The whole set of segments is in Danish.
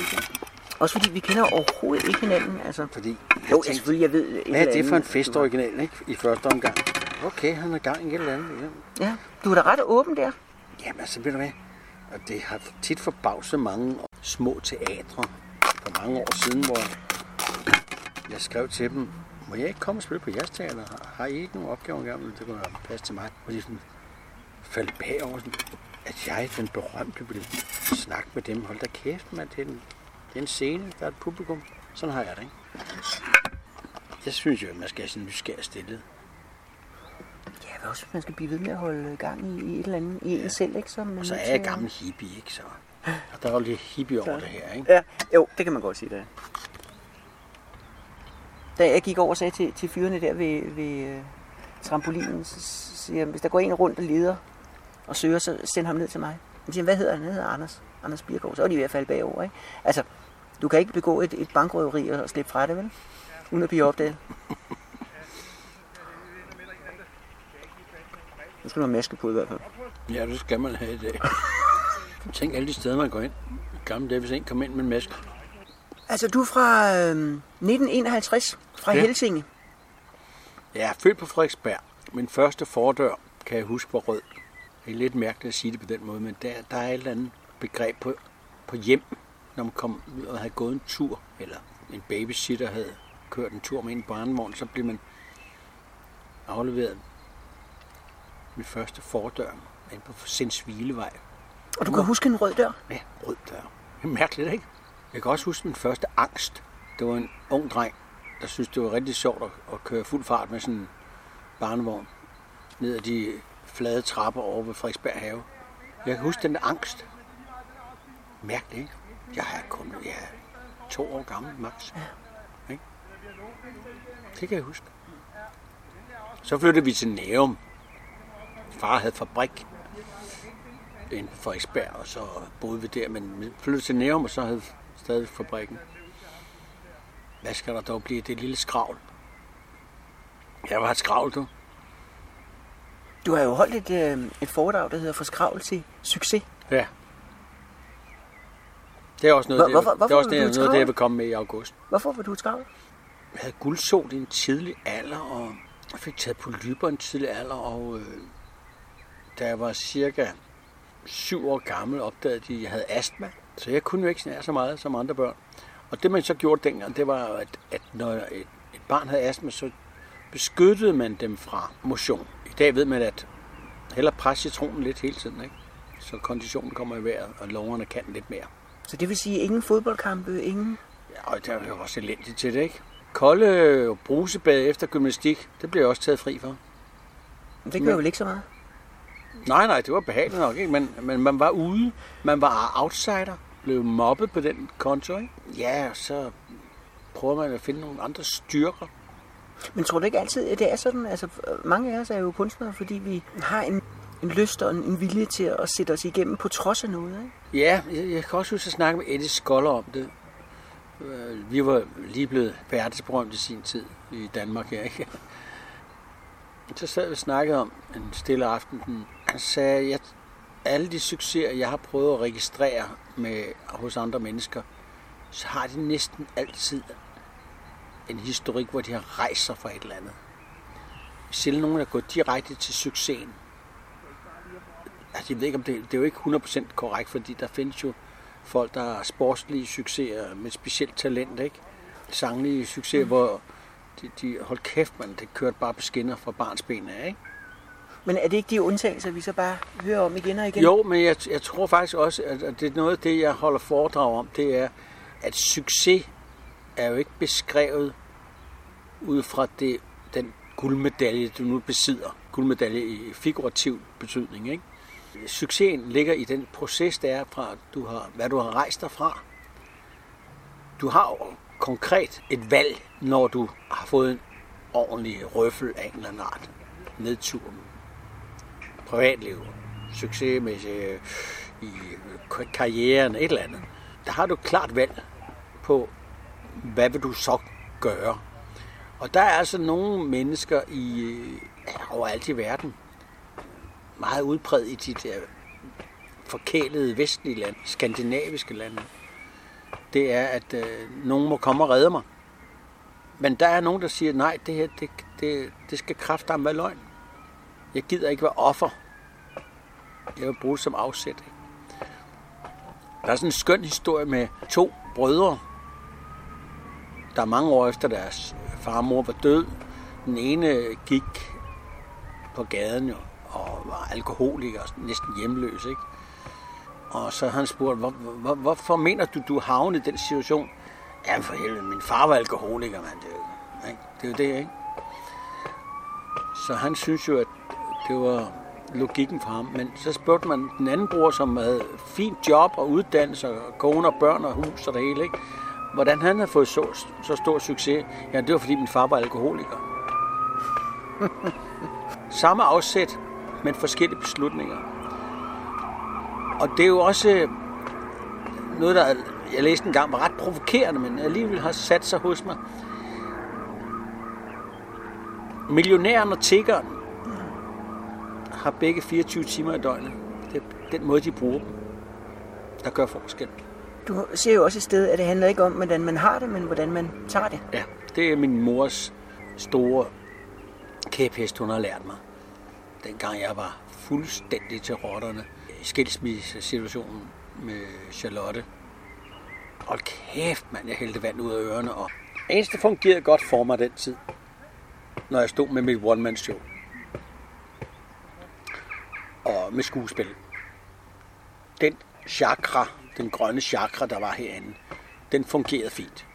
ikke. Også fordi vi kender overhovedet ikke hinanden. Altså. Fordi Jo, tænkte, selvfølgelig, jeg ved hvad er det for en andet. festoriginal, ikke? I første omgang. Okay, han er gang i et eller andet. Ja. Ja, du er da ret åben der. Jamen, altså, ved du hvad? Og det har tit forbavset mange små teatre for mange år siden, hvor jeg skrev til dem, må jeg ikke komme og spille på jeres teater? Har- Har I ikke nogen opgaver engang? Det kunne passe til mig. Og de sådan faldt bagover, sådan, at jeg, den berømte, ville snakke med dem. Hold da kæft, mand. Det er en, det er en scene, der er et publikum. Sådan har jeg det, ikke? Jeg synes jo, at man skal have sin nysgerrig stillet. Ja, hvad også, man skal blive ved med at holde gang i, i et eller andet i en selv, ikke? Som Og så er jeg gammel hippie, ikke? Så, og der er jo lidt hippie over det her, ikke? Ja, jo, det kan man godt sige, det er. Da jeg gik over og sagde til, til fyrene der ved, ved uh, trampolinen, så siger jeg, hvis der går en rundt og leder og søger, så send ham ned til mig. Han siger, hvad hedder han? Han hedder Anders. Anders Birgaard. Så er de ved at falde bagover, ikke? Altså, du kan ikke begå et, et bankrøveri og slippe fra det, vel? Uden at blive opdaget. Nu skal du have maske på i hvert fald. Ja, det skal man have i dag. Tænk alle de steder, man går ind. I Gamle dage, hvis en kom ind med en maske. Altså, du er fra øh, 1951, fra Ja. ja. Helsinge. Jeg er født på Frederiksberg. Min første fordør, kan jeg huske, var rød. Det er lidt mærkeligt at sige det på den måde, men der, der er et eller andet begreb på, på hjem, når man kom ud og havde gået en tur, eller en babysitter havde kørt en tur med en barnevogn, så blev man afleveret min første fordør ind på Sindsvilevej. Og du kan huske en rød dør? Ja, rød dør. Det mærkeligt, ikke? Jeg kan også huske min første angst. Det var en ung dreng, der synes det var rigtig sjovt at, at køre fuld fart med sådan en barnevogn ned ad de flade trapper over ved Frederiksberg Have. Jeg kan huske den der angst. Mærkeligt, ikke? Jeg er kun jeg er to år gammel, max. Ikke? Det kan jeg huske. Så flyttede vi til Nærum. Far havde fabrik inde på Frederiksberg, og så boede vi der, men vi flyttede til Nærum, og så havde stadig fabrikken. Hvad skal der dog blive? Det lille skravl. Jeg var et skravl, du. Du har jo holdt et, øh, et foredrag, der hedder Forskravl til succes. Ja. Det er også noget, Hvor- det, hvorfor- det er også det, noget, det, jeg vil komme med i august. Hvorfor var du et skravl? Jeg havde guldsol i en tidlig alder, og jeg fik taget polyper i en tidlig alder, og øh, da jeg var cirka syv år gammel, opdagede de, at jeg havde astma. Så jeg kunne jo ikke snære så meget som andre børn. Og det man så gjorde dengang, det var, at, at når et, et barn havde astma, så beskyttede man dem fra motion. I dag ved man, at hellere presse citronen lidt hele tiden, ikke? så konditionen kommer i vejret, og lungerne kan lidt mere. Så det vil sige, ingen fodboldkampe, ingen... Ja, og der er jo også elendigt til det, ikke? Kolde brusebad efter gymnastik, det bliver jeg også taget fri for. Det gør jo vel ikke så meget. Nej, nej, det var behageligt nok, ikke? Men, men man var ude, man var outsider, blev mobbet på den konto, ikke? Ja, så prøver man at finde nogle andre styrker. Men tror du ikke altid, at det er sådan? Altså, mange af os er jo kunstnere, fordi vi har en, en lyst og en, en vilje til at sætte os igennem på trods af noget, ikke? Ja, jeg, jeg kan også huske at snakke med Eddie Skoller om det. Øh, vi var lige blevet verdensberømt i sin tid i Danmark her, ikke? Så sad vi og snakkede om en stille aften. den- Han sagde, at alle de succeser, jeg har prøvet at registrere med, hos andre mennesker, så har de næsten altid en historik, hvor de har rejst sig fra et eller andet. Sjældent nogen er gået direkte til succesen. Altså, jeg ved ikke, om det, det er jo ikke 100% korrekt, fordi der findes jo folk, der har sportslige succeser med specielt talent, ikke? Sanglige succeser, mm. hvor de, de, hold kæft, man, det kørte bare på skinner fra barns ben af, ikke? Men er det ikke de undtagelser, vi så bare hører om igen og igen? Jo, men jeg, jeg tror faktisk også, at at det er noget af det, jeg holder foredrag om, det er, at succes er jo ikke beskrevet ud fra det, den guldmedalje, du nu besidder. Guldmedalje i figurativ betydning, ikke? Succesen ligger i den proces, der er fra, du har, hvad du har rejst dig fra. Du har jo konkret et valg, når du har fået en ordentlig røffel af en eller anden art. Nedtur, privatliv, succesmæssigt med øh, i karrieren, et eller andet. Der har du klart valg på, hvad vil du så gøre. Og der er altså nogle mennesker i, overalt i verden, meget udbredt i de der forkælede vestlige lande, skandinaviske lande, det er, at øh, nogen må komme og redde mig. Men der er nogen, der siger, nej, det her, det, det, det skal kraftedeme være løgn. Jeg gider ikke være offer. Jeg vil bruge det som afsæt. Der er sådan en skøn historie med to brødre, der mange år efter deres far og mor var død. Den ene gik på gaden jo, og var alkoholiker og næsten hjemløs. Ikke? Og så han spurgte, hvor, hvor, hvorfor mener du, du havnede i den situation? Ja, for helvede, min far var alkoholiker, mand. Det, er ikke? det er jo det, ikke? Så han synes jo, at det var logikken for ham. Men så spurgte man den anden bror, som havde fint job og uddannelse og kone og børn og hus og det hele, ikke? Hvordan han havde fået så, så stor succes? Ja, det var fordi min far var alkoholiker. Samme afsæt, men forskellige beslutninger. Og det er jo også øh, noget, der jeg læste en gang var ret provokerende, men alligevel har sat sig hos mig. Millionæren og tiggeren har begge 24 timer i døgnet. Det er den måde, de bruger dem, der gør forskel. Du ser jo også et sted, at det handler ikke om, hvordan man har det, men hvordan man tager det. Ja, det er min mors store kæphest, hun har lært mig. Dengang jeg var fuldstændig til rotterne i skilsmissesituationen med Charlotte. Og kæft, mand, jeg hældte vand ud af ørerne. Og eneste fungerede godt for mig den tid, når jeg stod med mit one-man-show. Og med skuespil. Den chakra, den grønne chakra, der var herinde, den fungerede fint.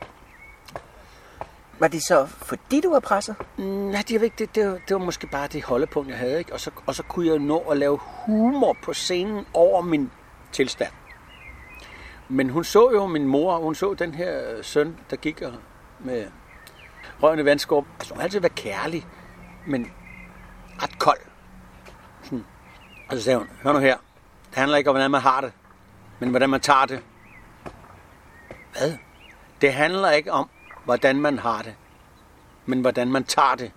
Var det så, fordi du var presset? Nej, det, ikke, det, det, var, det var måske bare det holdepunkt, jeg havde. Ikke? Og, så, og så kunne jeg nå at lave humor på scenen over min tilstand. Men hun så jo min mor, hun så den her søn, der gik med røgende vandskåb. Altså, hun har altid været kærlig, men ret kold. Sådan. Og så sagde hun, hør nu her, det handler ikke om, hvordan man har det, men hvordan man tager det. Hvad? Det handler ikke om, hvordan man har det, men hvordan man tager det.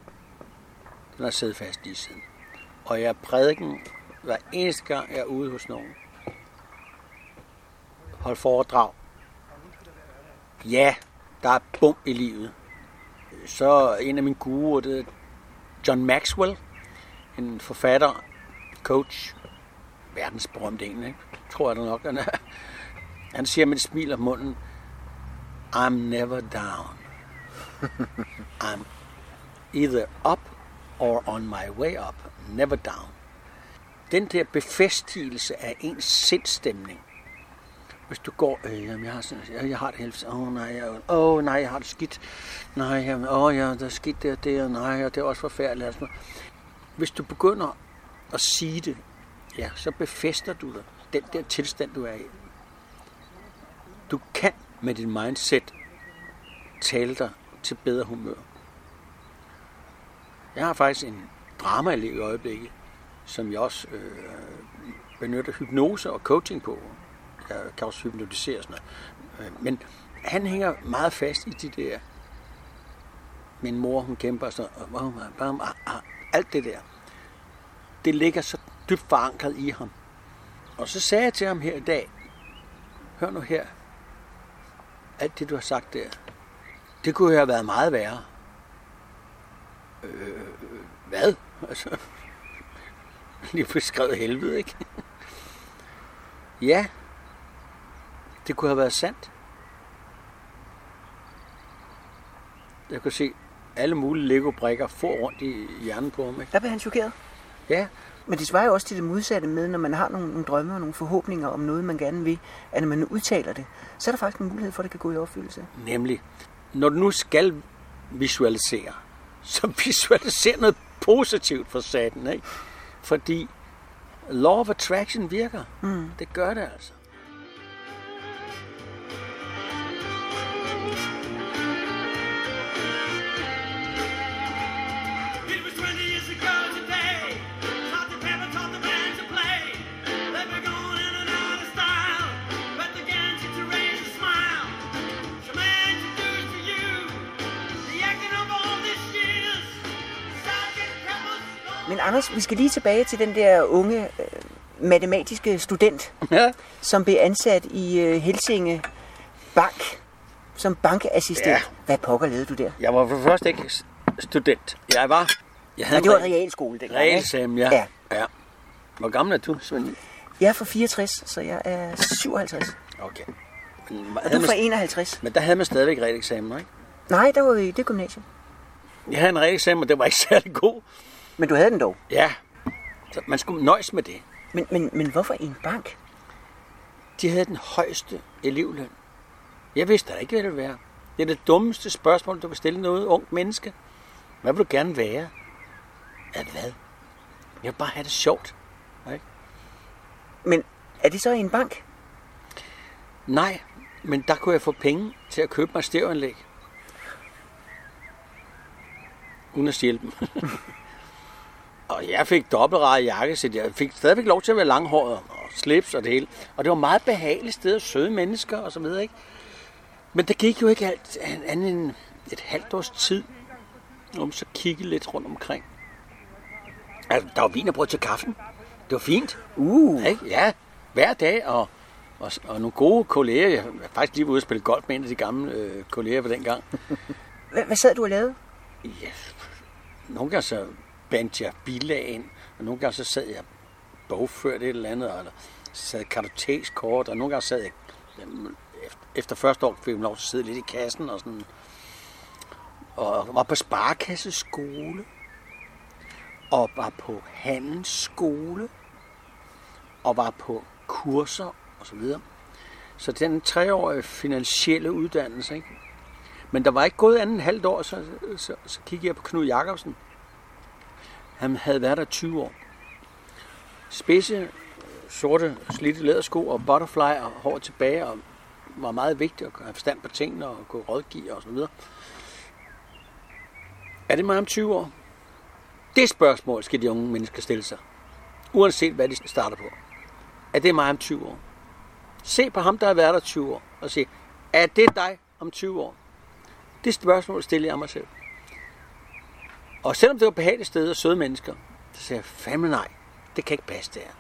Den har siddet fast i siden. Og jeg prædiken hver eneste gang, jeg er ude hos nogen. Hold foredrag. Ja, der er bum i livet. Så en af mine guruer, det er John Maxwell, en forfatter, coach, verdensberømt en, ikke? tror jeg da nok, han er. Han siger med et smil om munden, I'm never down. I'm either up or on my way up, never down. Den der befæstigelse af ens sindstemning. Hvis du går, øh, jamen, jeg har, sådan, jeg, jeg har det helt, åh oh, nej, jeg, oh, nej, jeg har det skidt. Nej, jamen, åh oh, ja, der er skidt der, der, nej, og det er også forfærdeligt. Altså. Hvis du begynder at sige det, ja, så befæster du dig. Den der tilstand, du er i. Du kan med dit mindset tale dig til bedre humør. Jeg har faktisk en dramaelev i øjeblikket, som jeg også øh, benytter hypnose og coaching på. Jeg kan også hypnotisere sådan noget. Men han hænger meget fast i de der... Min mor, hun kæmper så... Alt det der. Det ligger så dybt forankret i ham. Og så sagde jeg til ham her i dag, hør nu her, alt det du har sagt der, det kunne have været meget værre. Øh, hvad? Altså, lige beskrevet helvede, ikke? ja, det kunne have været sandt. Jeg kunne se alle mulige Lego-brikker få rundt i hjernen på ham. Ikke? Der blev han chokeret. Ja. Men det svarer jo også til det modsatte med, når man har nogle, nogle drømme og nogle forhåbninger om noget, man gerne vil, at når man udtaler det, så er der faktisk en mulighed for, at det kan gå i opfyldelse. Nemlig når du nu skal visualisere, så visualiser noget positivt for satan, ikke? Fordi law of attraction virker. Mm. Det gør det altså. Men Anders, vi skal lige tilbage til den der unge, øh, matematiske student, Ja. som blev ansat i øh, Helsinge Bank som bankassistent. Ja. Hvad pokker lavede du der? Jeg var for det første ikke student. Jeg var... Jeg Ja, det var realskole dengang, realeksamen, ja. Ja. ja. Hvor gammel er du, Svend? Jeg er fra 64, så jeg er 57. Okay. Men, Og havde du er fra man, 51. men der havde man stadigvæk realeksamen, ikke? Nej, der var vi i det gymnasium. Jeg havde en realeksamen, og det var ikke særlig god. Men du havde den dog. Ja. Så man skulle nøjes med det. Men, men, men hvorfor en bank? De havde den højeste elevløn. Jeg vidste da ikke, hvad det ville være. Det er det dummeste spørgsmål, du kan stille noget ungt menneske. Hvad vil du gerne være? Ja, hvad? Jeg vil bare have det sjovt. Ikke? Men er det så i en bank? Nej, men der kunne jeg få penge til at købe mig stereoanlæg. Uden at stjæle dem. og jeg fik dobbeltrejet jakke, så jeg fik stadigvæk lov til at være langhåret og slips og det hele. Og det var meget behageligt sted, og søde mennesker og så videre, ikke? Men der gik jo ikke alt andet end et halvt års tid, om så kigge lidt rundt omkring. Altså, der var vin og brød til kaffen. Det var fint. Uh, Ikke? Ja, hver dag, og, og, og nogle gode kolleger. Jeg har faktisk lige ude og spille golf med en af de gamle øh, kolleger på den gang. hvad, hvad sad du og lavede? Ja, nogle gange så bandt jeg bilag ind, og nogle gange så sad jeg bogført et eller andet, eller sad kartotekskort, og nogle gange sad jeg, efter, efter første år fik jeg lov til at sidde lidt i kassen, og sådan, og var på sparekasseskole, og var på handelsskole, og var på kurser og så videre. Så den treårige finansielle uddannelse, ikke? Men der var ikke gået anden halvt år, så, så, så kiggede jeg på Knud Jacobsen. Han havde været der 20 år. Spidse, sorte, slidte lædersko og butterfly og hår tilbage, og var meget vigtigt at have forstand på tingene og kunne rådgive og så videre. Er det mig om 20 år? Det spørgsmål skal de unge mennesker stille sig. Uanset hvad de starter på. Er det mig om 20 år? Se på ham, der har været der 20 år, og se, er det dig om 20 år? Det spørgsmål stiller jeg mig selv. Og selvom det var behageligt sted og søde mennesker, så sagde jeg, fandme nej, det kan ikke passe det her.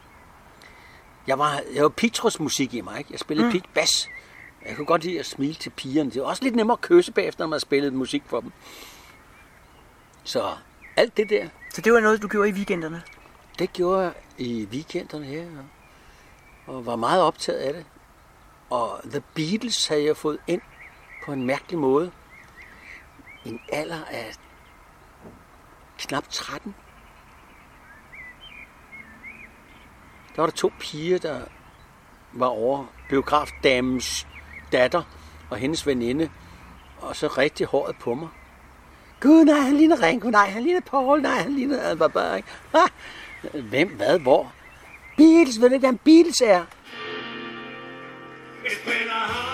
Jeg var, jeg var Petros musik i mig, ikke? Jeg spillede mm. bass. Jeg kunne godt lide at smile til pigerne. Det var også lidt nemmere at kysse bagefter, når man spillede musik for dem. Så alt det der, Så det var noget, du gjorde i weekenderne? det gjorde jeg i weekenderne her, og- var meget optaget af det. Og The Beatles havde jeg fået ind på en mærkelig måde. I en alder af knap 13. Der var der to piger, der var over biografdamens datter og hendes veninde, og så rigtig håret på mig. Gud, nej, han ligner Ringo, nej, han ligner Paul, nej, han ligner Alba ikke? Ah, Hvem, hvad, hvor? Beatles, ved du ikke, hvad Beatles er? It's been a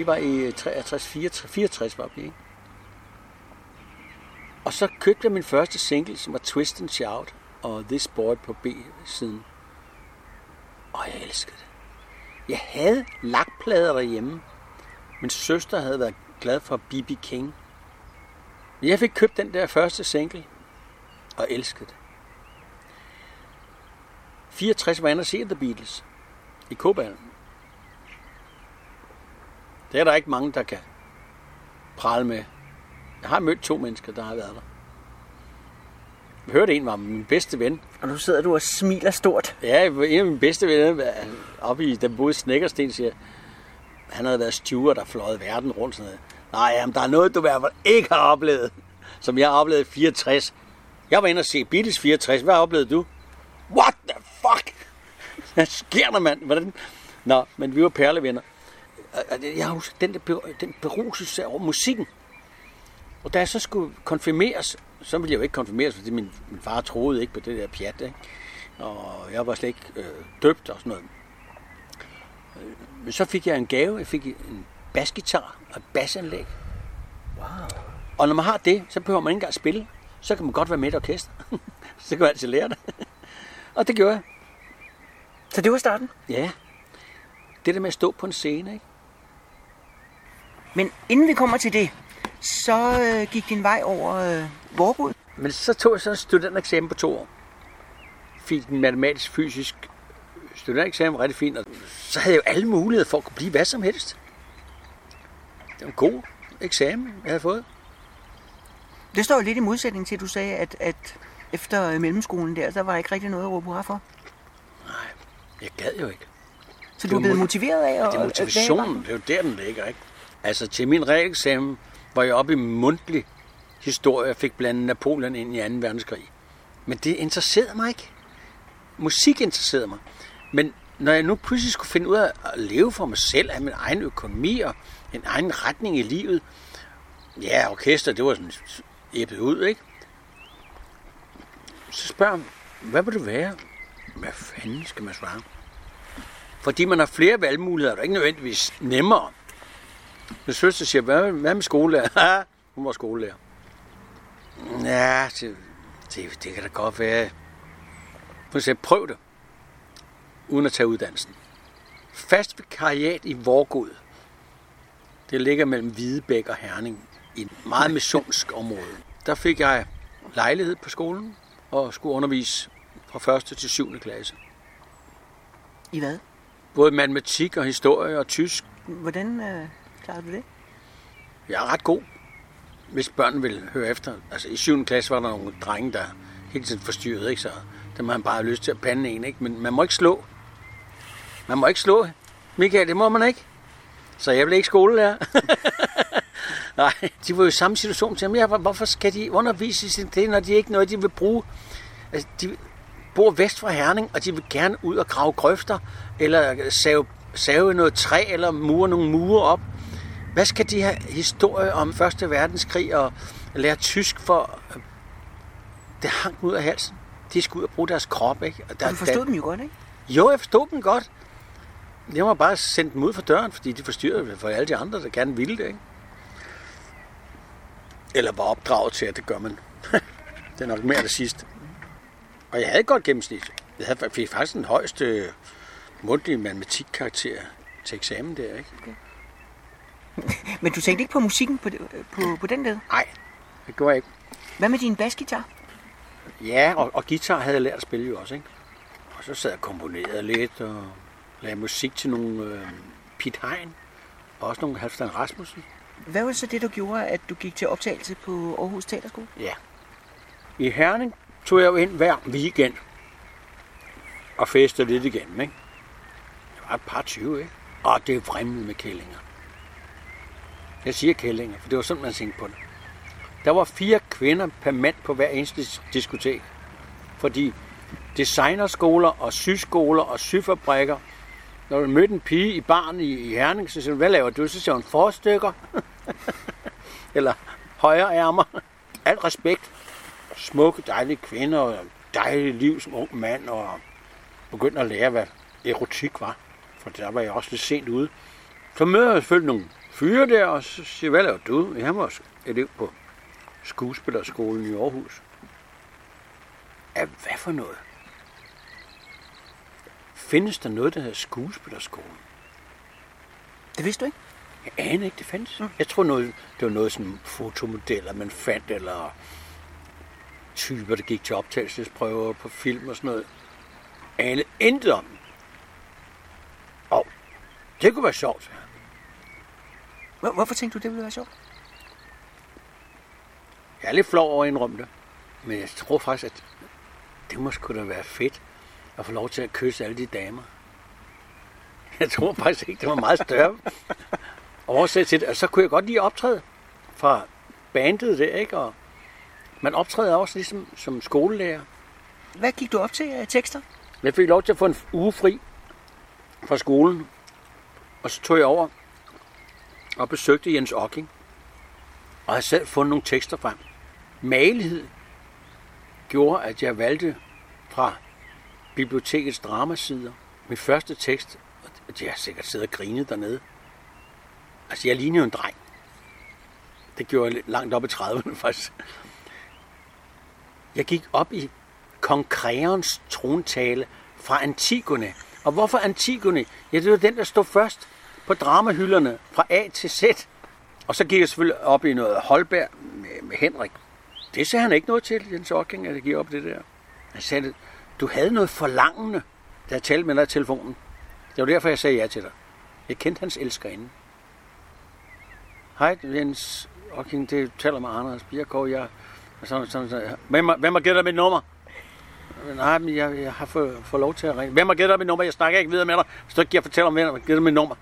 Vi var i 63, 64, 64 var vi, ikke? Og så købte jeg min første single, som var Twist and Shout, og This Boy på B-siden. Og jeg elskede det. Jeg havde lakplader derhjemme. Min søster havde været glad for B.B. King. Jeg fik købt den der første single, og elskede det. 64 var jeg inde og se The Beatles i Kobalen. Det er der ikke mange, der kan prale med. Jeg har mødt to mennesker, der har været der. Jeg hørte en var min bedste ven. Og nu sidder du og smiler stort. Ja, en af mine bedste venner, oppe i den boede Snækkersten, siger, han havde været steward og fløjet verden rundt. Sådan noget. Nej, jamen, der er noget, du i hvert fald ikke har oplevet, som jeg har oplevet i 64. Jeg var inde og se Beatles 64. Hvad oplevede du? What the fuck? Hvad sker der, mand? Hvordan? Nå, men vi var perlevenner. Og det- Jeg husker den, der, den beruselse over musikken. Og da jeg så skulle konfirmeres, så ville jeg jo ikke konfirmeres, fordi min, min far troede ikke på det der pjat. Ikke? Og jeg var slet ikke øh, døbt og sådan noget. Øh, Men så fik jeg en gave. Jeg fik en basgitar og et bassanlæg. Wow. Og når man har det, så behøver man ikke engang spille. så kan man godt være med i et orkester. så kan man altid lære det. og det gjorde jeg. Så det var starten. Ja. Det der med at stå på en scene, ikke? Men inden vi kommer til det, så øh, gik din vej over øh, Vorgud. Men så tog jeg så en studentereksamen på to år. Fik en matematisk-fysisk studentereksamen, rigtig fint. Og så havde jeg jo alle muligheder for at kunne blive hvad som helst. Det var en god eksamen, jeg havde fået. Det står jo lidt i modsætning til, at du sagde, at, at efter øh, mellemskolen der, der var ikke rigtig noget at råbe hurra for. Jeg gad jo ikke. Så du er blevet mo- motiveret af at... Det er at- motivationen, det er jo der, den ligger, ikke? Altså, til min reeksamen var jeg oppe i mundtlig historie, jeg fik blandet Napoleon ind i 2. verdenskrig. Men det interesserede mig ikke. Musik interesserede mig. Men når jeg nu pludselig skulle finde ud af at leve for mig selv, af min egen økonomi og en egen retning i livet, ja, orkester, det var sådan æbbet ud, ikke? Så spørger jeg, hvad vil du være? Hvad fanden skal man svare? Fordi man har flere valgmuligheder, er det ikke nødvendigvis nemmere. Min søster siger, hvad, hvad med skolelærer? Hun var skolelærer. Ja, det, det, det kan da godt være. Hun siger, prøv det. Uden at tage uddannelsen. Fast vikariat i Vorgod. Det ligger mellem Hvidebæk og Herning i et meget missionsk område. Der fik jeg lejlighed på skolen og skulle undervise fra 1. til 7. klasse. I hvad? Både matematik og historie og tysk. Hvordan øh, Klarer du det? Jeg er ret god, hvis børn vil høre efter. Altså i 7. klasse var der nogle drenge, der hele tiden forstyrrede, ikke? så dem har man bare lyst til at pande en, ikke? men man må ikke slå. Man må ikke slå. Michael, det må man ikke. Så jeg blev ikke skolelærer. Nej, de var jo i samme situation til ham. Ja, hvorfor skal de undervise i det, når de ikke noget, de vil bruge? Altså, de bor vest for Herning, og de vil gerne ud og grave grøfter, eller save, save noget træ, eller mure nogle mure op. Hvad skal de have historie om Første Verdenskrig og lære tysk for? Det hang ud af halsen. De skulle ud og bruge deres krop, ikke? Og Og du forstod dem jo godt, ikke? jo, jeg forstod dem godt. Jeg var bare sendt dem ud for døren, fordi de forstyrrede for alle de andre, der gerne ville det. Ikke? Eller var opdraget til, at det gør man. det er nok mere det sidste. Og jeg havde et godt gennemsnit. Jeg havde, fik faktisk den højeste mundtlige matematikkarakter til eksamen der. Ikke? Men du tænkte ikke på musikken på, på, på den led? Nej, det gjorde jeg ikke. Hvad med din basgitar? Ja, og, og guitar havde jeg lært at spille jo også, ikke? Og så sad jeg og komponerede lidt og lavede musik til nogle øh, Pete Hein og også nogle Halvdan Rasmussen. Hvad var så det, der gjorde, at du gik til optagelse på Aarhus Teaterskole? Ja. I Herning tog jeg jo ind hver weekend og festede lidt igen, ikke? Det var et par 20, ikke? Og det vrimlede med kællinger. Jeg siger kællinger, for det var sådan, man tænkte på det. Der var fire kvinder per mand på hver eneste diskotek. Fordi designerskoler og syskoler og syfabrikker, når du mødte en pige i barn i, i Herning, så siger hun, hvad laver du? Så siger hun, forstykker. Eller højre ærmer. Alt respekt. Smukke, dejlige kvinder og dejlige liv som ung mand og begyndte at lære, hvad erotik var. For der var jeg også lidt sent ude. Så møder jeg selvfølgelig nogle fyre der, og så siger hvad laver du? Jeg var elev på skuespillerskolen i Aarhus. Ja, hvad for noget? Findes der noget, der hedder skuespillerskolen? Det vidste du ikke? Jeg aner ikke, det fandtes. Jeg tror, noget, det var noget som fotomodeller, man fandt, eller typer, der gik til optagelsesprøver på film og sådan noget. Jeg anede intet om. Og det kunne være sjovt. Hvorfor tænkte du, det ville være sjovt? Jeg er lidt flov over at indrømme det. Men jeg tror faktisk, at det må sgu da være fedt at få lov til at kysse alle de damer. Jeg tror faktisk ikke, det var meget større oversæt til det. Og så kunne jeg godt lide at optræde fra bandet der, ikke? Og man optræder også ligesom som skolelærer. Hvad gik du op til af tekster? Jeg fik lov til at få en uge fri fra skolen, og så tog jeg over og besøgte Jens Ocking. Og havde selv fundet nogle tekster frem. Malighed gjorde, at jeg valgte fra bibliotekets dramasider min første tekst, og de har sikkert siddet og grinet dernede. Altså, jeg lignede jo en dreng. Det gjorde jeg langt op i 30'erne faktisk. Jeg gik op i kong Kreons trontale fra Antigone. Og hvorfor Antigone? Ja, det var den, der stod først på dramahylderne fra A til Z. Og så gik jeg selvfølgelig op i noget Holberg med, med Henrik. Det sagde han ikke noget til, Jens Ocking, at jeg gik op i det der. Han sagde, du havde noget forlangende, da jeg talte med dig i telefonen. Det var derfor, jeg sagde ja til dig. Jeg kendte hans elskerinde. Hej, Jens Ocking, det taler med Anders Birkov. Jeg, og sådan, sådan, sådan. Hvem, har- hvem har givet dig mit nummer? Nej, men jeg, jeg har fået, fået lov til at ringe. Hvem har givet dig mit nummer? Jeg snakker ikke videre med dig. Hvis du ikke giver fortæller om, hvem har givet dig mit nummer.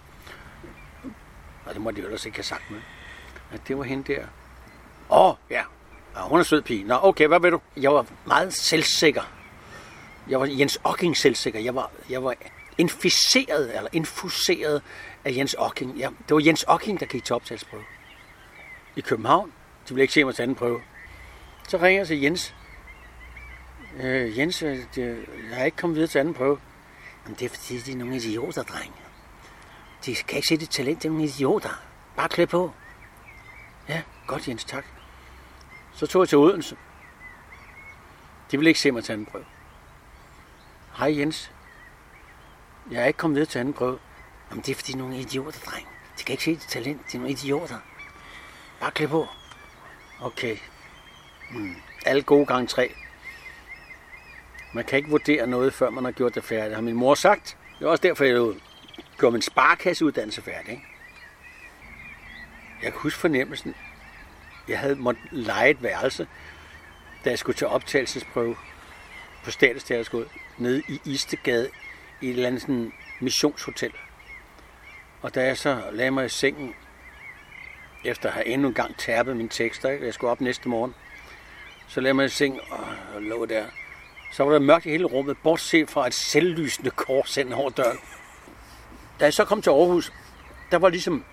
Og det må de ellers ikke have sagt med. At det var hende der. Åh, oh, ja. ja. hun er sød pige. Nå, okay, hvad ved du? Jeg var meget selvsikker. Jeg var Jens Ocking selvsikker. Jeg var, jeg var inficeret, eller infuseret af Jens Ocking. Ja, det var Jens Ocking, der gik til optagelsesprøve. I København. De ville ikke se mig til anden prøve. Så ringer jeg til Jens. Øh, Jens, øh, det, jeg er ikke kommet videre til anden prøve. Jamen, det er fordi, de er nogle idioter, drenge. De kan ikke se dit talent, det er nogle idioter. Bare klæd på. Ja, godt Jens, tak. Så tog jeg til Odense. De ville ikke se mig til anden prøve. Hej Jens. Jeg er ikke kommet ned til anden prøve. Jamen, det er fordi, de er nogle idioter, dreng. De kan ikke se dit talent, de er nogle idioter. Bare klæd på. Okay. Mm. Alle gode gange tre. Man kan ikke vurdere noget, før man har gjort det færdigt, har min mor sagt. Det er også derfor, jeg er ude gjorde min sparekasseuddannelse færdig. Ikke? Jeg kan huske fornemmelsen. Jeg havde måttet lege et værelse, da jeg skulle til optagelsesprøve på Statens Teaterskole, nede i Istegade, i et eller andet sådan missionshotel. Og da jeg så lagde mig i sengen, efter at have endnu en gang tærpet mine tekster, ikke? jeg skulle op næste morgen, så lagde jeg mig i seng og lå der. Så var der mørkt i hele rummet, bortset fra et selvlysende kors hen over døren. Da jeg så kom til Aarhus, der var ligesom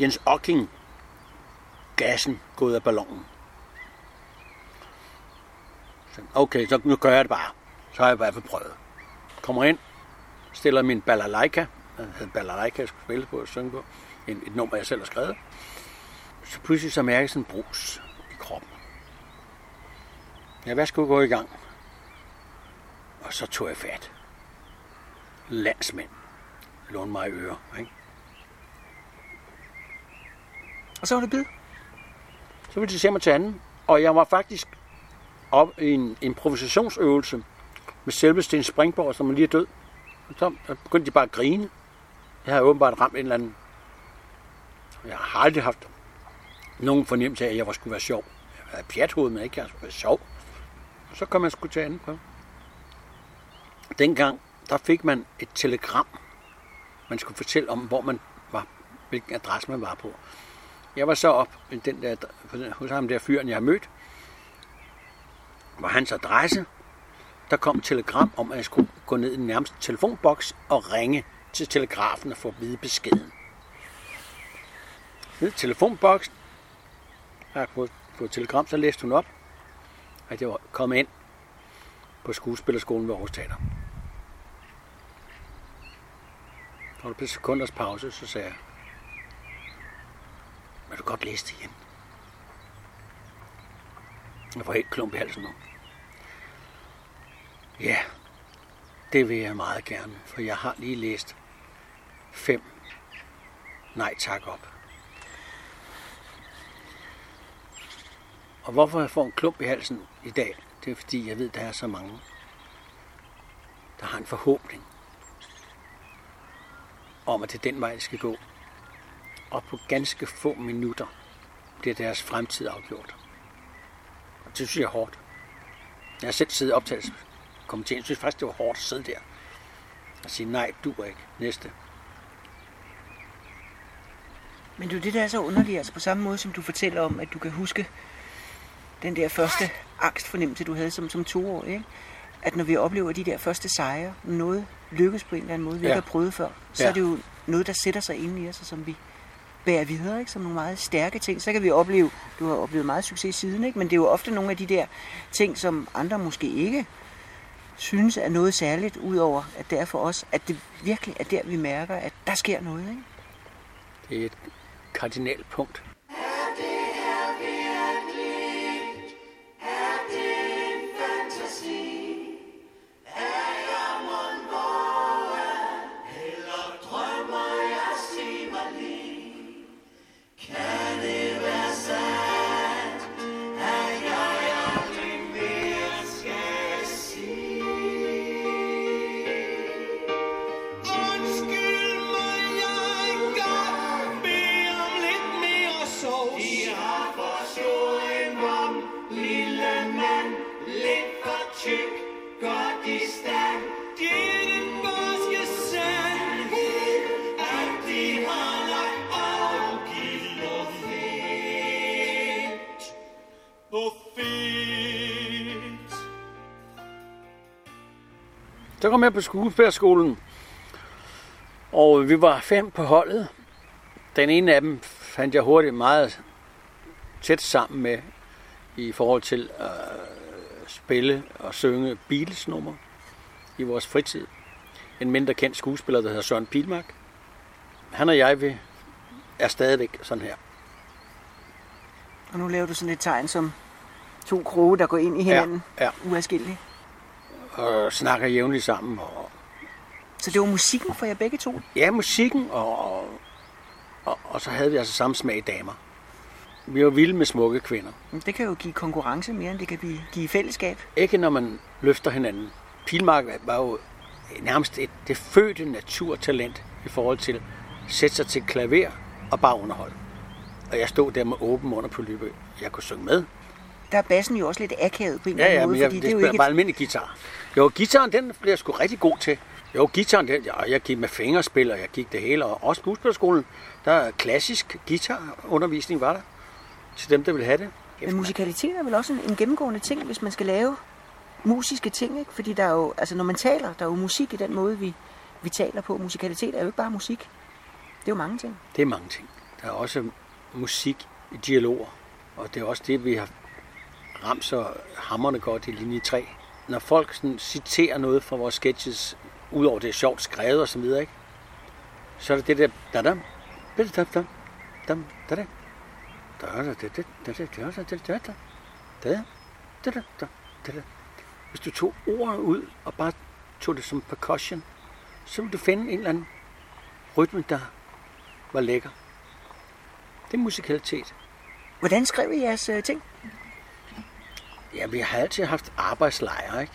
Jens Ocking gassen gået af ballonen. Så, okay, så nu gør jeg det bare. Så har jeg i hvert fald prøvet. Kommer ind, stiller min balalaika, jeg havde balalaika, jeg skulle spille på og synge på, et, et nummer, jeg selv har skrevet. Så pludselig så mærker jeg sådan en brus i kroppen. Ja, hvad skulle gå i gang? Og så tog jeg fat. Landsmænd låne mig i øre, ikke? Og så var det bid. Så ville de se mig til anden, og jeg var faktisk op i en improvisationsøvelse med selve Sten Springborg, som er lige død. Og så begyndte de bare at grine. Jeg havde åbenbart ramt en eller anden... Jeg har aldrig haft nogen fornemmelse af, at jeg var skulle være sjov. Jeg havde pjathoved, men ikke, jeg skulle være sjov. Og så kom man sgu til anden prøve. Dengang, der fik man et telegram. Man skulle fortælle om, hvor man var, hvilken adresse man var på. Jeg var så op den der, hos ham der fyren, jeg har mødt, var hans adresse. Der kom et telegram om, at jeg skulle gå ned i den nærmeste telefonboks og ringe til telegrafen og få at vide beskeden. Ned i telefonboksen. Jeg har fået, fået et telegram, så læste hun op, at jeg var kommet ind på skuespillerskolen ved Aarhus Teater. Og der blev sekunders pause, så sagde jeg, vil du godt læse det igen? Jeg får helt klump i halsen nu. Ja, det vil jeg meget gerne, for jeg har lige læst fem nej tak op. Og hvorfor jeg får en klump i halsen i dag, det er fordi jeg ved, der er så mange, der har en forhåbning om, at det er den vej, de skal gå. Og på ganske få minutter bliver deres fremtid afgjort. Og det synes jeg er hårdt. Jeg har selv siddet i optagelseskomiteen. Jeg synes faktisk, det var hårdt at sidde der og sige, nej, du er ikke. Næste. Men det er det, der er så underligt, altså på samme måde som du fortæller om, at du kan huske den der første angstfornemmelse, du havde som, som toårig, ikke? At når vi oplever de der første sejre, noget lykkes på en eller anden måde, vi Ja. ikke har prøvet før, så Ja. er det jo noget, der sætter sig inde i os, og som vi bærer videre, ikke? som nogle meget stærke ting. Så kan vi opleve, du har oplevet meget succes siden, ikke? men det er jo ofte nogle af de der ting, som andre måske ikke synes er noget særligt, udover at det er for os, at det virkelig er der, vi mærker, at der sker noget. Ikke? Det er et kardinalpunkt. Kom jeg på skuespillerskolen, og vi var fem på holdet. Den ene af dem fandt jeg hurtigt meget tæt sammen med i forhold til at spille og synge Beatles nummer i vores fritid. En mindre kendt skuespiller, der hedder Søren Pilmark. Han og jeg vi er stadigvæk sådan her. Og nu laver du sådan et tegn som to kroge, der går ind i hinanden. Ja, Uadskilleligt. Og snakker jævnligt sammen. Og, Så det var musikken for jer begge to. ja, musikken, og, og, og så havde vi altså samme smag i damer. Vi var vilde med smukke kvinder. Det kan jo give konkurrence mere, end det kan give fællesskab. Ikke når man løfter hinanden. Pilmark var jo nærmest et, det fødte naturtalent i forhold til at sætte sig til klaver og bare underholde. Og jeg stod der med åben mund og på lybe. Jeg kunne synge med. Der er bassen jo også lidt akavet på en Ja, eller ja, anden men måde, jeg, fordi det, det er jo ikke bare et, almindelig guitar. Jo, gitaren, den blev jeg sgu rigtig god til. Jo, gitaren, den, ja, jeg gik med fingerspil, og jeg gik det hele. Og også skuespillerskolen, der er klassisk guitarundervisning var der. Til dem, der ville have det. Men musikalitet er vel også en, en gennemgående ting, hvis man skal lave musiske ting, ikke? Fordi der er jo, altså når man taler, der er jo musik i den måde, vi, vi taler på. Musikalitet er jo ikke bare musik. Det er jo mange ting. Det er mange ting. Der er også musik i dialoger, og det er også det, vi har ramt så hammerne godt i linje 3. Når folk sådan citerer noget fra vores sketches, udover det er sjovt skrevet og så videre, ikke? så er det det der... da da, da da dam, da-dam, hvis du tog ordene ud og bare tog det som percussion, så ville du finde en eller anden rytme, der var lækker. Det er musikalitet. Hvordan skrev I jeres øh, ting? Ja, vi har altid haft arbejdslejre, ikke?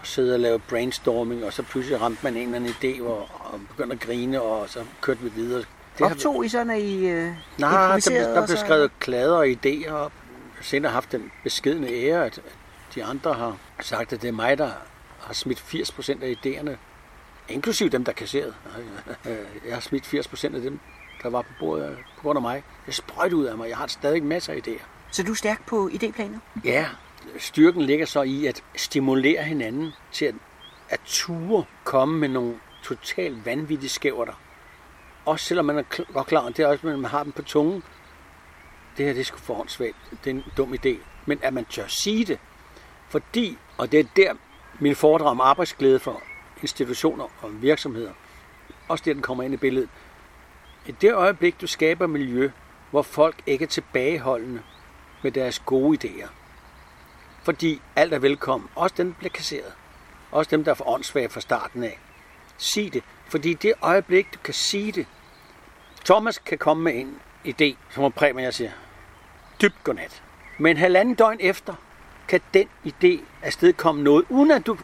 Og sidde og lave brainstorming, og så pludselig ramte man en eller anden idé, og, og begyndte at grine, og så kørte vi videre. Det har vi- Optog I så, når I øh, Nej, der, blev- der og blev skrevet klader og idéer op. Jeg har senere haft den beskedne ære, at de andre har sagt, at det er mig, der har smidt 80% af idéerne, inklusive dem, der kasserede. Jeg har smidt 80% af dem, der var på bordet på grund af mig. Det sprøjt ud af mig. Jeg har stadig masser af idéer. Så du er stærk på idéplaner? Ja, styrken ligger så i at stimulere hinanden til at, at ture komme med nogle totalt vanvittige skæverter. Også selvom man er kl- godt klar, det er også, at man har dem på tungen. Det her, det er sgu forhåndssvagt. Det er en dum idé. Men at man tør sige det. Fordi, og det er der, min foredrag om arbejdsglæde for institutioner og virksomheder, også der den kommer ind i billedet. I det øjeblik, du skaber miljø, hvor folk ikke er tilbageholdende med deres gode idéer. Fordi alt er velkommen. Også dem, der bliver kasseret. Også dem, der er for åndssvage fra starten af. Sig det. Fordi det øjeblik, du kan sige det. Thomas kan komme med en idé, som må præge, jeg siger, dybt godnat. Men halvanden døgn efter, kan den idé afstedkomme noget, uden at du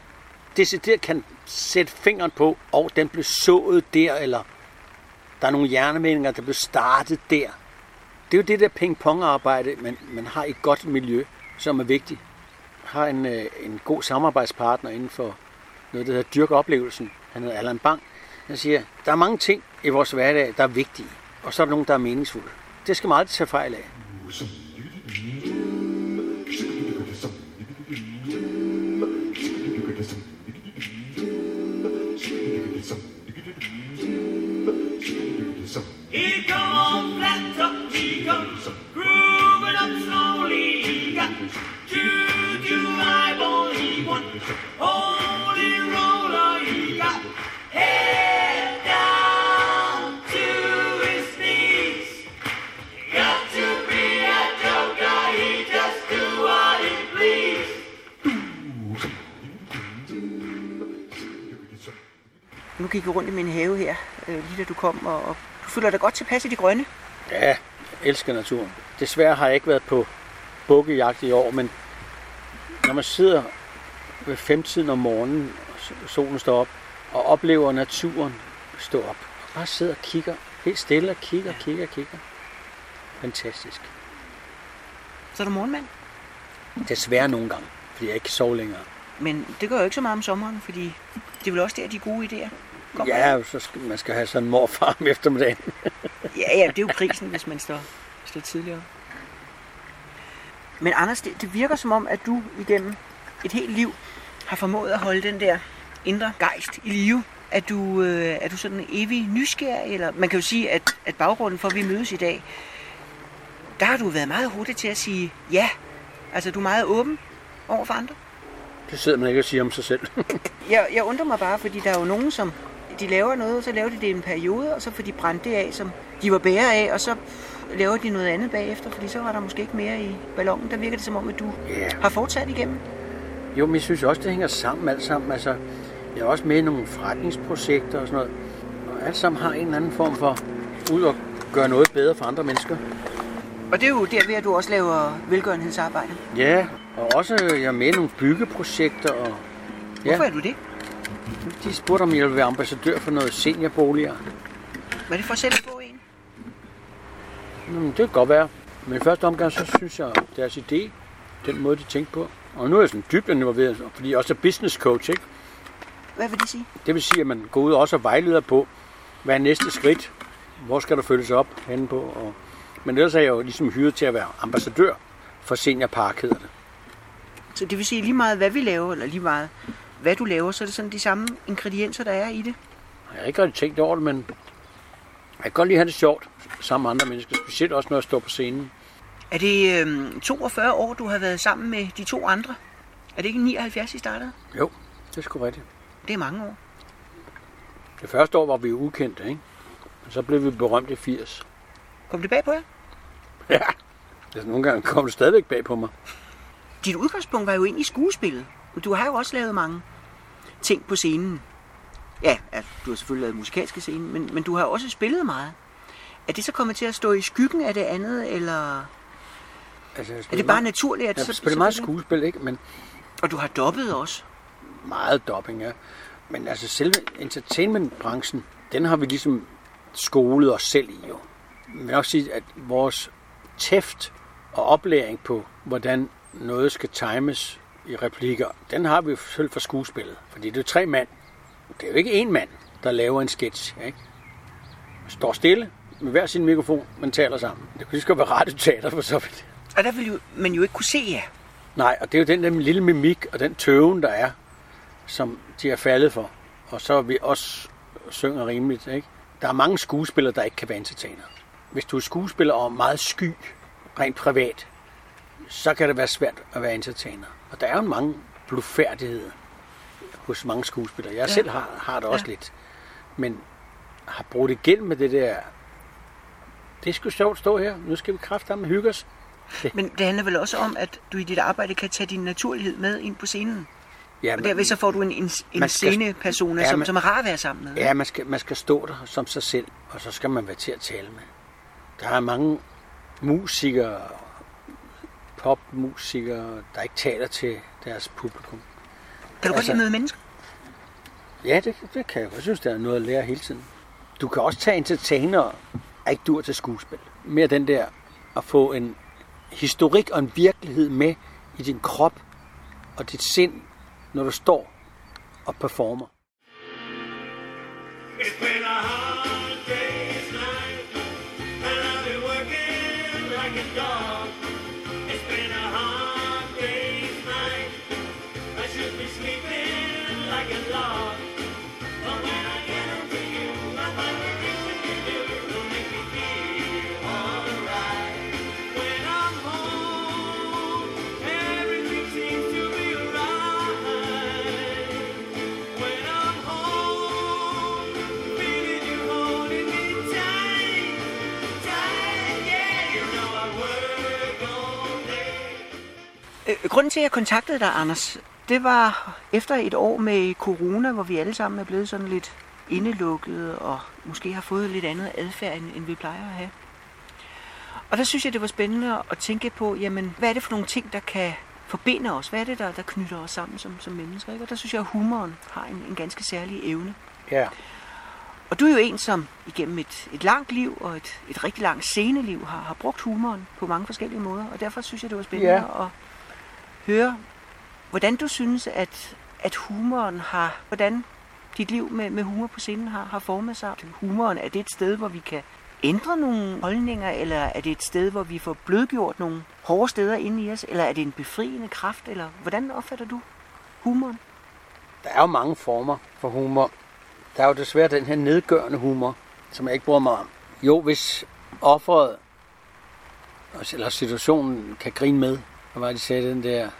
decideret kan sætte fingeren på, og den blev sået der, eller der er nogle hjernemeninger, der blev startet der. Det er jo det der ping-pong-arbejde, man, man har i et godt miljø, som er vigtigt. Har en, øh, en god samarbejdspartner inden for noget, der hedder Dyrk Oplevelsen. Han hedder Allan Bang. Han siger, der er mange ting i vores hverdag, der er vigtige, og så er der nogle, der er meningsfulde. Det skal man aldrig tage fejl af. Vi rundt i min have her, øh, lige da du kom, og, og du føler dig godt tilpas i de grønne. Ja, jeg elsker naturen. Desværre har jeg ikke været på bukkejagt i år, men når man sidder ved femtiden om morgenen, solen står op, og oplever naturen stå op, og bare sidder og kigger, helt stille og kigger, kigger, kigger. Fantastisk. Så er du morgenmand. Desværre nogle gange, fordi jeg ikke kan sove længere. Men det gør jo ikke så meget om sommeren, fordi det er vel også der, de gode idéer kommer. Ja, så skal, man skal have sådan en morfar om eftermiddagen. ja, ja, det er jo prisen, hvis man står, står tidligere. Men Anders, det, det virker som om, at du igennem et helt liv har formået at holde den der indre gejst i live. Er du, øh, er du sådan en evig nysgerrig? Eller man kan jo sige, at, at baggrunden for, at vi mødes i dag, der har du været meget hurtig til at sige ja. Altså, du er meget åben over for andre. Det sidder man ikke og siger om sig selv. Jeg, jeg undrer mig bare, fordi der er jo nogen, som de laver noget, og så laver de det i en periode, og så får de brændt det af, som de var bære af, og så laver de noget andet bagefter, fordi så var der måske ikke mere i ballonen. Der virker det som om, at du Ja. har fortsat igennem. Jo, men jeg synes også, det hænger sammen alt sammen. Altså, jeg er også med i nogle forretningsprojekter og sådan noget. Og alt sammen har en eller anden form for ud og gøre noget bedre for andre mennesker. Og det er jo derved, at du også laver velgørenhedsarbejde. Ja, og også jeg er med i nogle byggeprojekter. Og, Hvorfor ja, er du det? De spurgte, om jeg ville være ambassadør for noget seniorboliger. Var det for selv at få en? Mm, det kan godt være. Men i første omgang, så synes jeg, deres idé, den måde, de tænkte på. Og nu er jeg sådan dybt involveret, fordi jeg også er business coach, ikke? Hvad vil det sige? Det vil sige, at man går ud og også og vejleder på, hvad er næste skridt? Hvor skal der følges op henne på? Og... Men ellers er jeg jo ligesom hyret til at være ambassadør for Seniorpark, hedder det. Så det vil sige lige meget, hvad vi laver, eller lige meget, hvad du laver, så er det sådan de samme ingredienser, der er i det. Jeg har ikke rigtig tænkt over det, men jeg kan godt lide at have det sjovt sammen med andre mennesker. Specielt også, når jeg står på scenen. Er det øhm, 42 år, du har været sammen med de to andre? Er det ikke 79, I startede? Jo, det er sgu rigtigt. Det er mange år. Det første år var vi ukendte, ikke? Og så blev vi berømt i 80. Kom det bag på jer? Ja, altså nogle gange kom det stadigvæk bag på mig. Dit udgangspunkt var jo egentlig skuespillet. Men Du har jo også lavet mange ting på scenen. Ja, ja du har selvfølgelig lavet musikalske scene, men, men du har også spillet meget. Er det så kommet til at stå i skyggen af det andet, eller Altså, er det bare meget- naturligt, at Jeg så, spiller så meget skuespil, ikke? Men Og du har dobbet også. meget dopping, ja. Men altså selve entertainmentbranchen, den har vi ligesom skolet os selv i jo. Vil også sige, at vores tæft og oplæring på, hvordan noget skal times i replikker, den har vi selv fra skuespillet. Fordi det er tre mand. Det er jo ikke én mand, der laver en sketch, ikke? Man står stille med hver sin mikrofon, man taler sammen. Det kunne godt være radioteater for så vidt. Og der vil jo, man jo ikke kunne se jer. Nej, og det er jo den der lille mimik og den tøven, der er, som de er faldet for. Og så er vi også synger rimeligt, ikke? Der er mange skuespillere, der ikke kan være entertainer. Hvis du er skuespiller og meget sky, rent privat, så kan det være svært at være entertainer. Og der er jo mange blufærdigheder hos mange skuespillere. Jeg ja. selv har, har det også ja. lidt. Men har brugt igen med det der... Det er sgu sjovt stå her. Nu skal vi kraftedeme hygge os. Men det handler vel også om, at du i dit arbejde kan tage din naturlighed med ind på scenen. Ja, Og derved så får du en, en, en scenepersona, Ja, som, man- som er rar at være sammen med. Ja, man skal, man skal stå der som sig selv, og så skal man være til at tale med. Der er mange musikere, popmusikere, der ikke taler til deres publikum. Kan du godt altså- lide at møde mennesker? Ja, det, det kan jeg. Jeg synes, der er noget at lære hele tiden. Du kan også tage entertainer, er ikke dur til skuespil. Mere den der at få en historik og en virkelighed med i din krop og dit sind, når du står og performer. It's been a hard grunden til, at jeg kontaktede dig, Anders, det var efter et år med corona, hvor vi alle sammen er blevet sådan lidt indelukkede og måske har fået lidt andet adfærd, end, vi plejer at have. Og der synes jeg, det var spændende at tænke på, jamen, hvad er det for nogle ting, der kan forbinde os? Hvad er det, der, der knytter os sammen som, som mennesker? Ikke? Og der synes jeg, at humoren har en, en ganske særlig evne. Ja. Og du er jo en, som igennem et, et langt liv og et, et rigtig langt sceneliv har, har brugt humoren på mange forskellige måder. Og derfor synes jeg, det var spændende Ja. at høre, hvordan du synes, at, at humoren har, hvordan dit liv med, med humor på scenen har, har formet sig. Humoren er det et sted, hvor vi kan ændre nogle holdninger, eller er det et sted, hvor vi får blødgjort nogle hårde steder inde i os, eller er det en befriende kraft, eller hvordan opfatter du humoren? Der er jo mange former for humor. Der er jo desværre den her nedgørende humor, som jeg ikke bruger mig om. Jo, hvis offeret eller situationen kan grine med, hvad var det, de sagde den der, hvad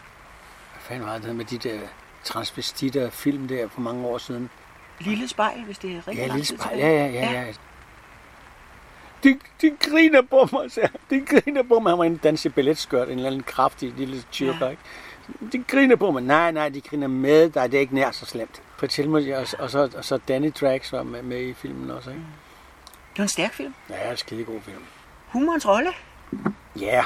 fanden var det med de der transvestitter film der for mange år siden. Lille spejl, hvis det er rigtig Ja, lille spejl. Ja, ja, ja, ja. De, de griner på mig, han. De griner på mig. Han var inde danse balletskørt, en eller anden kraftig lille tyrker, Ja. ikke? De griner på mig. Nej, nej, de griner med dig. Det er ikke nær så slemt. Fortæl mig, og, og, så, og så Danny Drax var med, med i filmen også, ikke? Det var en stærk film. Ja, det er en skidegod film. Humorens rolle, Ja,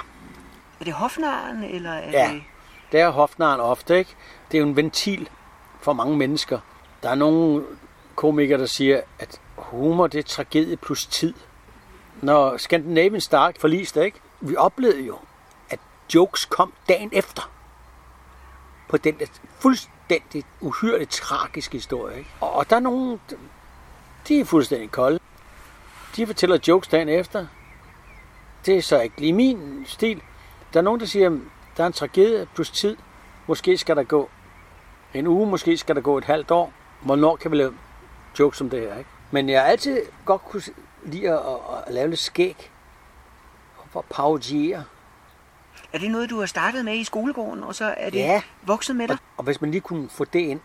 er det hofnaren, eller er Ja. det... det er hofnaren ofte, ikke? Det er jo en ventil for mange mennesker. Der er nogle komikere, der siger, at humor det er tragedie plus tid. Når Scandinavian Star forliste, ikke? Vi oplevede jo, at jokes kom dagen efter. På den der fuldstændig uhyrligt tragiske historie, ikke? Og, og der er nogle, de er fuldstændig kolde. De fortæller jokes dagen efter. Det er så ikke lige min stil. Der er nogen, der siger, at der er en tragedie plus tid. Måske skal der gå en uge, måske skal der gå et halvt år. Hvornår kan vi lave jokes om det her, ikke? Men jeg har altid godt kunne lide at, at, at lave lidt skæg. For at parodiere. Er det noget, du har startet med i skolegården, og så er det Ja. vokset med dig? Og, og hvis man lige kunne få det ind,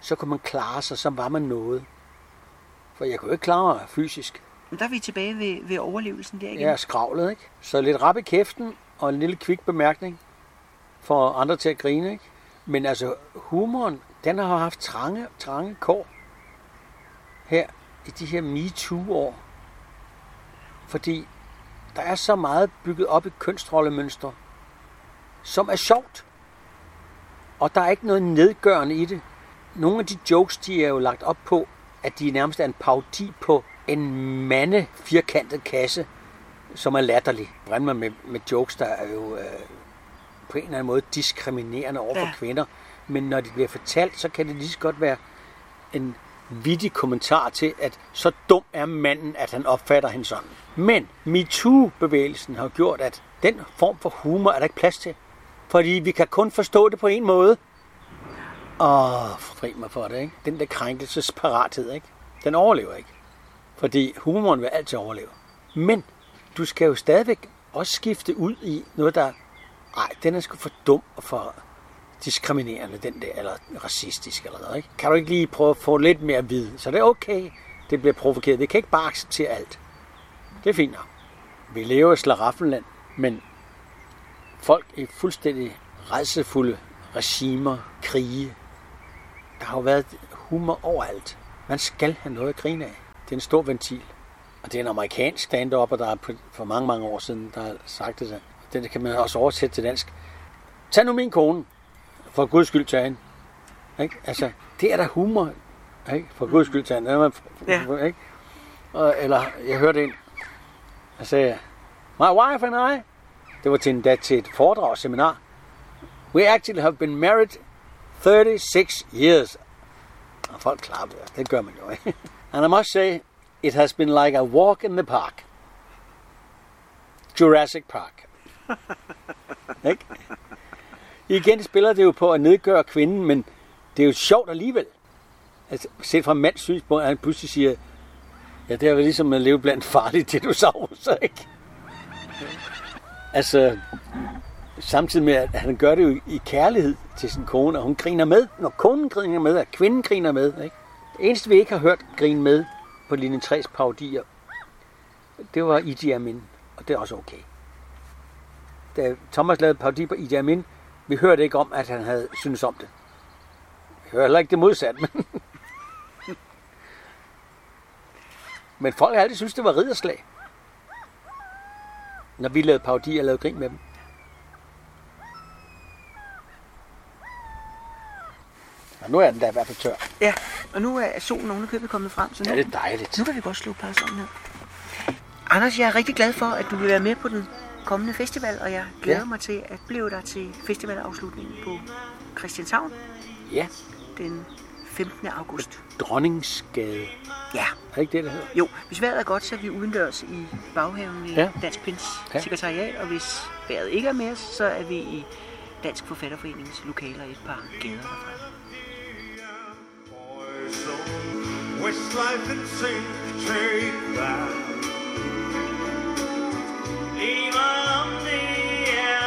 så kunne man klare sig, så var man noget. For jeg kunne jo ikke klare mig fysisk. Men der er vi tilbage ved, ved overlevelsen der igen. Jeg er skravlet, ikke? Så lidt rap i kæften og en lille kvik bemærkning for andre til at grine, ikke? Men altså, humoren, den har haft trange, trange kår her i de her MeToo-år. Fordi der er så meget bygget op i kønsrollemønstre, som er sjovt. Og der er ikke noget nedgørende i det. Nogle af de jokes, de er jo lagt op på, at de nærmest er en parodi på en mande firkantet kasse, som er latterlig. Man med, med jokes, der er jo øh, på en eller anden måde diskriminerende over for Ja. kvinder. Men når de bliver fortalt, så kan det lige så godt være en vittig kommentar til, at så dum er manden, at han opfatter hende sådan. Men MeToo-bevægelsen har gjort, at den form for humor er der ikke plads til. Fordi vi kan kun forstå det på en måde. Åh, fri mig for det, ikke? Den der krænkelsesparathed, ikke? Den overlever ikke. Fordi humoren vil altid overleve. Men du skal jo stadigvæk også skifte ud i noget, der... Ej, den er sgu for dum og for diskriminerende, den der, eller racistisk eller noget, ikke? Kan du ikke lige prøve at få lidt mere vid? Så det er okay, det bliver provokeret. Vi kan ikke bare acceptere alt. Det er fint nok. Vi lever i slaraffenland, men folk i fuldstændig redsefulde regimer, krige. Der har jo været humor overalt. Man skal have noget at grine af. Det er en stor ventil. Og det er en amerikansk stand og der er for mange, mange år siden, der har sagt det. Det kan man også oversætte til dansk. Tag nu min kone. For guds skyld tag hende. Ikke? Altså, det er der humor. Ikke? For guds skyld tag hende. Det man- Ja. Ikke? Og, eller, jeg hørte en, der sagde, My wife and I, det var til en dag til et foredrag seminar. We actually have been married 36 years. Og folk klappede. Det gør man jo, ikke? And I must say, it has been like a walk in the park. Jurassic Park. ikke? Igen spiller det jo på at nedgøre kvinden, men det er jo sjovt alligevel. Altså, set fra mands synspunkt, at han pludselig siger, ja, det er vel ligesom at leve blandt farlige dinosaurer, ikke? Altså, samtidig med, at han gør det jo i kærlighed til sin kone, og hun griner med. Når konen griner med, og kvinden griner med, ikke? Det eneste, vi ikke har hørt grine med på linje 3's parodier, det var Idi Amin, og det er også okay. Da Thomas lavede parodi på Idi Amin, vi hørte ikke om, at han havde synes om det. Vi hører heller ikke det modsatte, men... men folk har altid synes det var ridderslag. Når vi lavede parodier og lavede grin med dem. Og nu er den da i hvert fald tør. Ja, og nu er solen ovenikøbet kommet frem, så nu, ja, det er dejligt. nu kan vi godt slå på sådan her. Anders, jeg er rigtig glad for, at du vil være med på den kommende festival, og jeg glæder ja. mig til at blive der til festivalafslutningen på Christianshavn. Ja. Den 15. august. Dronningsgade. Ja. Er ikke det, der hedder? Jo, hvis vejret er godt, så er vi udendørs i baghaven i ja. Dansk Pins ja. sekretariat, og hvis vejret ikke er med os, så er vi i Dansk Forfatterforeningens lokaler i et par gader derfra. and soul. West life and sing, take back. Leave on the air.